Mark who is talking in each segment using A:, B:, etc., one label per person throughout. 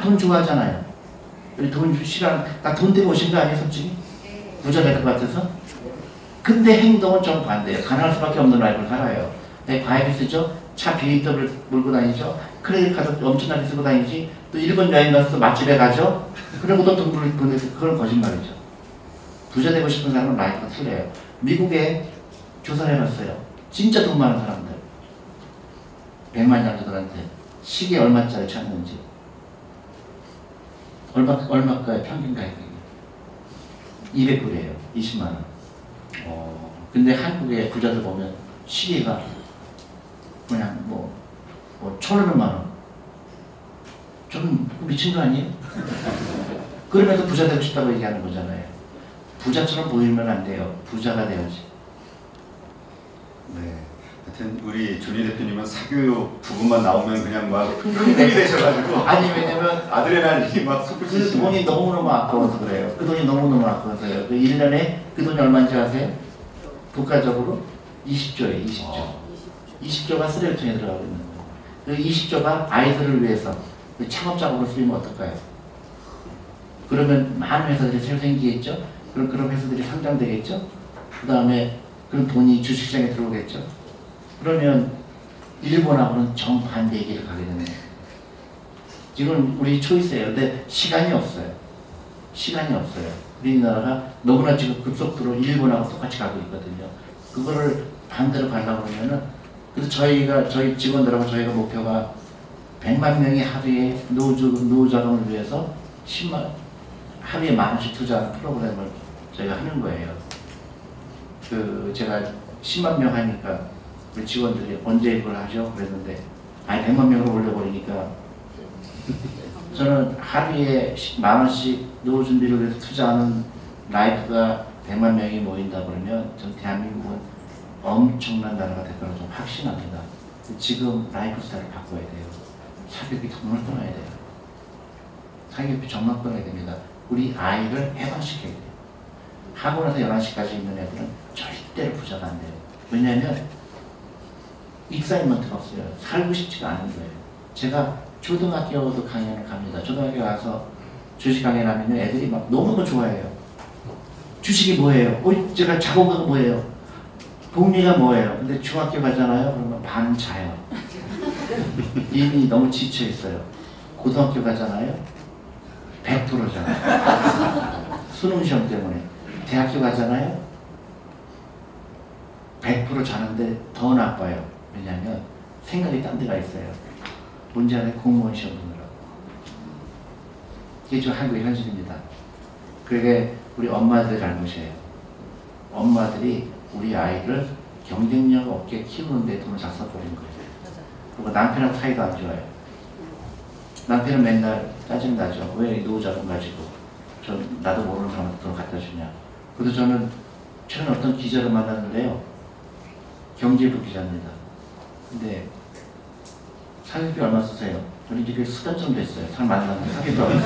A: 다 돈 좋아하잖아요. 우리 돈 시간 다돈 때문에 오신 거 아니에요, 솔직히? 부자 될 것 같아서? 근데 행동은 좀 반대예요. 가난할 수밖에 없는 life를 살아요. 내 과외비 쓰죠? 차 BMW 몰고 다니죠? credit card 엄청나게 쓰고 다니지? 또 일본 여행 가서 맛집에 가죠? 그리고 또돈 보내서 그건 거짓말이죠. 부자 되고 싶은 사람은 life가 틀려요. 미국에 조사를 해봤어요. 진짜 돈 많은 사람들. 100만 장자들한테 시계 얼마짜리 찾는지. 얼마, 얼마가의 평균 가격이? 200불이에요. 20만 원. 어, 근데 한국의 부자들 보면 시계가 그냥 뭐, 뭐 천원만 원. 좀 미친 거 아니에요? 그러면서 부자 되고 싶다고 얘기하는 거잖아요. 부자처럼 보이면 안 돼요. 부자가 돼야지.
B: 네. 하여튼 우리 조니 대표님은 사교육 부분만 나오면 그냥 막 흥분이 되셔가지고
A: 아니 왜냐면
B: 아드레날린이 막
A: 그
B: 솟구치시고
A: 돈이 너무너무 아까워서 그래요. 그 돈이 너무너무 아까워서요. 그 1년에 그 돈이 얼마인지 아세요? 국가적으로 20조예요. 20조. 20조가 쓰레기통에 들어가고 있는 거예요. 그 20조가 아이들을 위해서 그 창업작업으로 쓰이면 어떨까요? 그러면 많은 회사들이 새로 생기겠죠? 그럼 그런 회사들이 상장되겠죠? 그 다음에 그런 돈이 주식시장에 들어오겠죠? 그러면 일본하고는 정반대의 길을 가게 거예요. 지금 우리 초이스예요. 근데 시간이 없어요. 시간이 없어요. 우리나라가 너무나 지금 급속도로 일본하고 똑같이 가고 있거든요. 그거를 반대로 가려고 그러면은 그래서 저희가 저희 직원들하고 저희가 목표가 100만 명이 하루에 노후 노후 자금을 위해서 10만 하루에 만 원씩 투자하는 프로그램을 저희가 하는 거예요. 그 제가 10만 명 하니까 우리 직원들이 언제 이걸 하죠? 그랬는데 아니 100만 명으로 올려버리니까 저는 하루에 만 원씩 노후 준비를 위해서 투자하는 life가 100만 명이 모인다 그러면 전 대한민국은 엄청난 나라가 될 거라고 좀 확신합니다. 지금 라이프 스타일을 바꿔야 돼요. 사교육이 정말 끊어야 돼요. 사교육이 정말 끊어야 됩니다. 우리 아이를 해방시켜야 돼요. 학원에서 11시까지 있는 애들은 절대로 부자가 안 돼요. 왜냐하면 excitement가 없어요. 살고 싶지가 않은 거예요. 제가 초등학교도 강연을 갑니다. 초등학교 가서 주식 강연을 하면 애들이 막 너무너무 좋아해요. 주식이 뭐예요? 어, 제가 자본가가 뭐예요? 복리가 뭐예요? 근데 중학교 가잖아요. 그러면 반 자요. 이미 너무 지쳐 있어요. 고등학교 가잖아요. 100%잖아요. 수능 시험 때문에. 대학교 가잖아요. 100% 자는데 더 나빠요. 왜냐하면 생각이 딴 데가 있어요. 문제 안에 공무원 시험 보느라고. 이게 좀 한국의 현실입니다. 그게 우리 엄마들의 잘못이에요. 엄마들이 우리 아이를 경쟁력 없게 키우는데 돈을 다 써버린 거예요. 그리고 남편하고 사이도 안 좋아요. 남편은 맨날 짜증나죠. 왜 노후자금 가지고 저 나도 모르는 사람한테 돈 갖다 주냐. 그래서 저는 최근 어떤 기자를 만났는데요. 경제부 기자입니다. 근데 사기비 얼마 쓰세요? 저는 이게 수단 좀 됐어요. 사람 만나면 사기비 얼마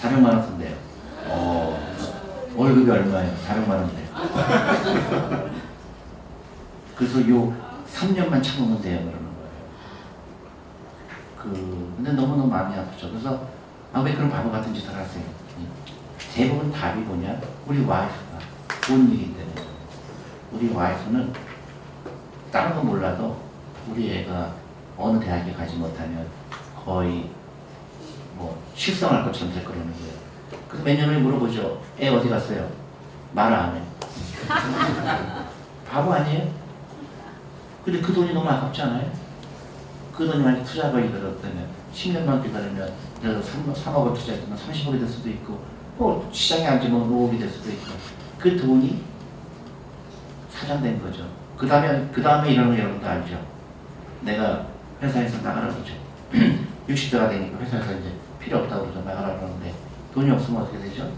A: 400만 원 쓴대요. 어, 월급이 얼마예요? 400만 원인데. 그래서 요 3년만 참으면 돼요. 그러는 거예요. 그, 근데 너무너무 마음이 아프죠. 그래서, 아, 왜 그런 바보 같은 짓을 하세요? 대부분 답이 뭐냐? 우리 와이프가 돈 일이 때문에. 우리 와이프는 다른 건 몰라도 우리 애가 어느 대학에 가지 못하면 거의 뭐 실성할 것처럼 될 거라는 거예요. 그래서 몇 년을 물어보죠. 애 어디 갔어요? 말 안 해. 바보 아니에요? 근데 그 돈이 너무 아깝지 않아요? 그 돈이 만약 투자가 이르렀다면 10년만 기다리면 예를 들어 3 억을 투자했으면 30억이 될 수도 있고 뭐 시장에 앉으면 5억이 될 수도 있고 그 돈이 사장된 거죠. 그 다음에 그 다음에 이러는 거 여러분도 알죠. 내가 회사에서 나가라 그러죠. 60대가 되니까 회사에서 이제 필요 없다고 그러죠. 나가라 그러는데 돈이 없으면 어떻게 되죠?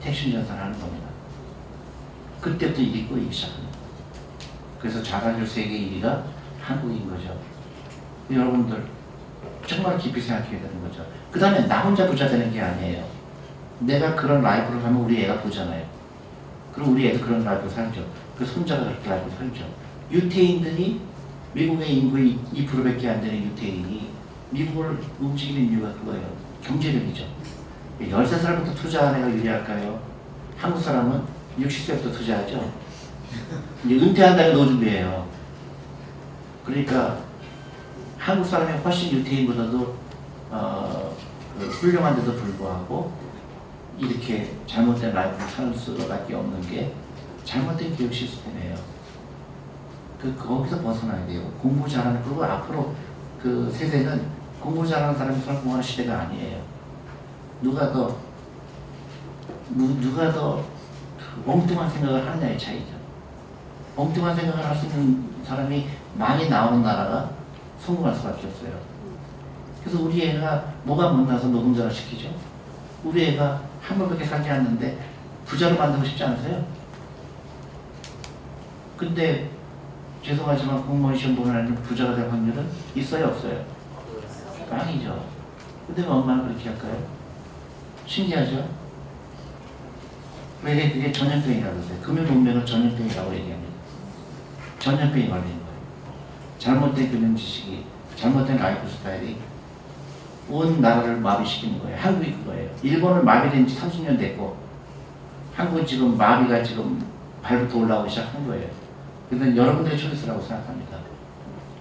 A: 택시 운전 하는 겁니다. 그때부터 일이 꼬이기 시작합니다. 그래서 자살률 세계 1위가 한국인 거죠. 여러분들 정말 깊이 생각해야 되는 거죠. 그 다음에 나 혼자 부자 되는 게 아니에요. 내가 그런 life를 하면 우리 애가 보잖아요. 그럼 우리 애도 그런 life 살죠. 그 손자가 그렇게 life 살죠. 유태인들이 미국의 인구의 2%밖에 안 되는 유태인이 미국을 움직이는 이유가 그거예요. 경제력이죠. 13살부터 투자한 애가 유리할까요? 한국 사람은 60세부터 투자하죠. 이제 은퇴한다는 노후 준비해요. 그러니까 한국 사람이 훨씬 유태인보다도 어, 그 훌륭한데도 불구하고 이렇게 잘못된 life를 살 수밖에 없는 게 잘못된 교육 시스템이에요. 그 거기서 벗어나야 돼요. 공부 잘하는 그리고 앞으로 그 세대는 공부 잘하는 사람이 성공하는 시대가 아니에요. 누가 더 누, 누가 더 엉뚱한 생각을 하느냐의 차이죠. 엉뚱한 생각을 할 수 있는 사람이 많이 나오는 나라가 성공할 수밖에 없어요. 그래서 우리 애가 뭐가 못나서 노동자를 시키죠. 우리 애가 한 번밖에 살지 않는데 부자로 만들고 싶지 않으세요? 근데 죄송하지만 공무원 시험 보는 아이는 부자가 될 확률은 있어요 없어요? 빵이죠. 근데 왜 엄마는 그렇게 할까요? 신기하죠? 왜 그게 전염병이라고 그러세요? 금융 문명은 전염병이라고 얘기합니다. 전염병이 걸린 거예요. 잘못된 금융 지식이, 잘못된 라이프 스타일이 온 나라를 마비시키는 거예요. 한국이 그거예요. 일본은 마비된 지 30년 됐고, 한국은 지금 마비가 지금 발부터 올라오기 시작한 거예요. 근데 여러분들의 초이스라고 생각합니다.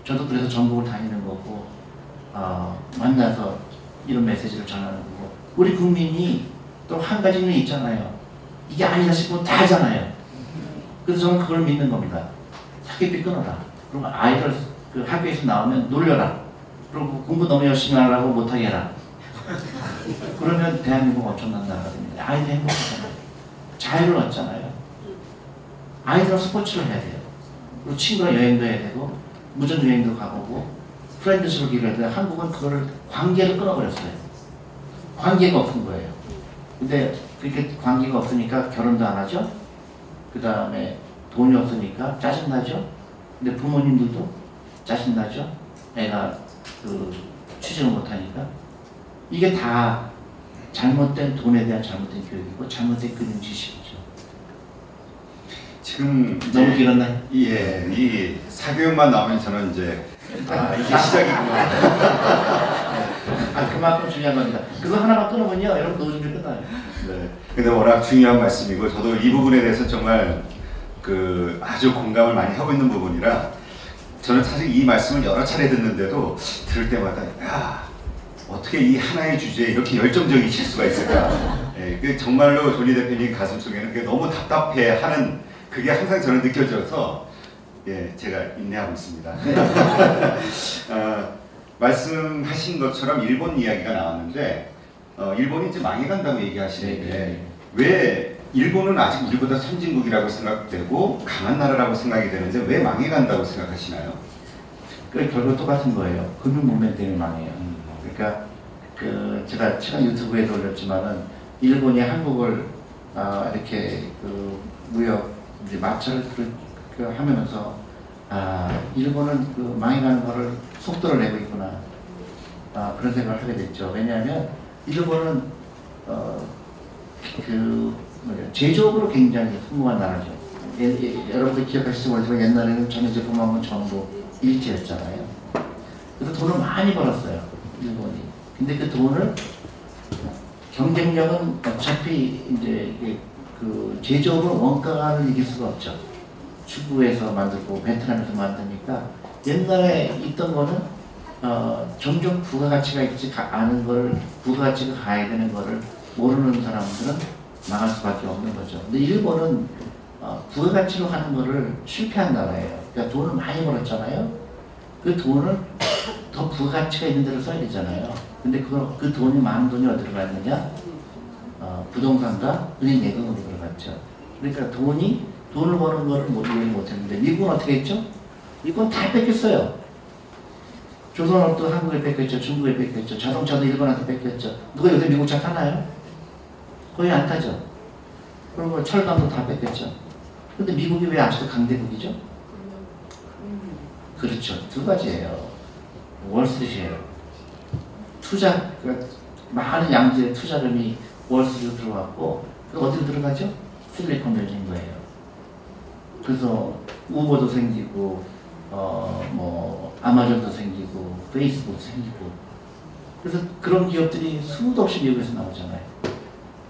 A: 저도 그래서 전국을 다니는 거고, 어, 만나서 이런 메시지를 전하는 거고, 우리 국민이 또 한 가지는 있잖아요. 이게 아니다 싶으면 다 하잖아요. 그래서 저는 그걸 믿는 겁니다. 사기비 끊어라. 그리고 아이들 그 학교에서 나오면 놀려라. 그리고 공부 너무 열심히 하라고 못하게 해라. 그러면 대한민국 엄청난 나라가 됩니다. 아이들 행복하잖아요. 자유를 얻잖아요. 아이들은 스포츠를 해야 돼요. 그리고 친구랑 여행도 해야 되고 무전 여행도 가보고 프렌드십을 기르야 돼요. 한국은 그거를 관계를 끊어버렸어요. 관계가 없은 거예요. 근데 그렇게 관계가 없으니까 결혼도 안 하죠. 그 다음에 돈이 없으니까 짜증나죠. 근데 부모님들도 짜증나죠. 애가 그 취직을 못하니까. 이게 다 잘못된 돈에 대한 잘못된 교육이고 잘못된 금융 지식이죠.
B: 지금
A: 너무
B: 이제
A: 길었나요?
B: 예, 이 사교육만 나오면 저는 이제 아 이게 시작이구나.
A: 아 그만큼 중요한 겁니다. 그거 하나만 끊으면요, 여러분 노준비 끝나요.
B: 네. 근데 워낙 중요한 말씀이고 저도 이 부분에 대해서 정말 그 아주 공감을 많이 하고 있는 부분이라 저는 사실 이 말씀을 여러 차례 듣는데도 들을 때마다 야 어떻게 이 하나의 주제에 이렇게 열정적이실 수가 있을까? 예, 그 정말로 조니 대표님 가슴 속에는 너무 답답해하는 그게 항상 저는 느껴져서 예 제가 인내하고 있습니다. 어, 말씀하신 것처럼 일본 이야기가 나왔는데 어, 일본이 이제 망해간다고 얘기하시는데
A: 네.
B: 왜 일본은 아직 우리보다 선진국이라고 생각되고 강한 나라라고 생각이 되는데 왜 망해간다고 생각하시나요?
A: 그 결국 똑같은 거예요. 금융 문명 때문에 망해요. 그러니까 그 제가 최근 유튜브에도 올렸지만은 일본이 한국을 아, 이렇게 그 무역 이제 마찰을 그, 그 하면서 아 일본은 그 망해가는 거를 속도를 내고 있구나 아, 그런 생각을 하게 됐죠. 왜냐하면 일본은 어그 제조업으로 굉장히 성공한 나라죠. 예, 예, 여러분들 기억하실지 모르지만 옛날에는 전해 제품하면 전부 일제였잖아요. 그래서 돈을 많이 벌었어요. 일본이. 근데 그 돈을 경쟁력은 어차피 이제 그 제조업은 원가를 이길 수가 없죠. 중국에서 만들고 베트남에서 만드니까 옛날에 있던 거는 어, 점점 부가가치가 있지 가- 아는 걸 부가가치가 가야 되는 거를 모르는 사람들은 망할 수밖에 없는 거죠. 근데 일본은 어, 부가가치로 하는 거를 실패한 나라예요. 그러니까 돈을 많이 벌었잖아요. 그 돈을 더 부가가치가 있는 데로 써야 되잖아요. 근데 그, 그 돈이 많은 돈이 어디로 갔느냐? 어, 부동산과 은행 예금으로 들어갔죠. 그러니까 돈이 돈을 버는 거를 못 이해를 못했는데 미국은 어떻게 했죠? 미국은 다 뺏겼어요. 조선업도 한국에 뺏겼죠. 중국에 뺏겼죠. 자동차도 일본한테 뺏겼죠. 누가 요새 미국 차 타나요? 거의 안 타죠. 그리고 철강도 다 뺏겼죠. 근데 미국이 왜 아직도 강대국이죠? 그렇죠. 두 가지예요. 월스트리트예요. 투자, 그러니까 많은 양질의 투자금이 월스트리트로 들어왔고, 그 어디로 들어가죠? 실리콘밸리인 거예요. 그래서 우버도 생기고, 어, 뭐, 아마존도 생기고, 페이스북도 생기고, 그래서 그런 기업들이 수도 없이 미국에서 나오잖아요.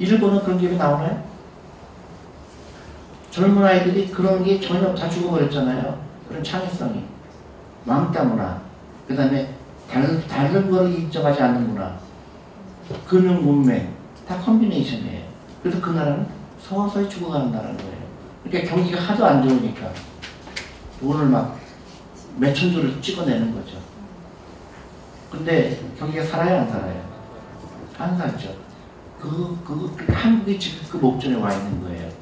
A: 일본은 그런 기업이 나오나요? 젊은 아이들이 그런 게 전혀 다 죽어버렸잖아요. 그런 창의성이. 왕따 문화, 그 다음에 다른, 다른 거를 인정하지 않는 문화, 금융 문맹, 다 컨비네이션이에요. 그래서 그 나라는 서서히 죽어가는 나라인 거예요. 그러니까 경기가 하도 안 좋으니까 돈을 막 몇천 조를 찍어내는 거죠. 근데 경기가 살아요, 안 살아요? 안 살죠. 그, 그, 그 한국이 지금 그 목전에 와 있는 거예요.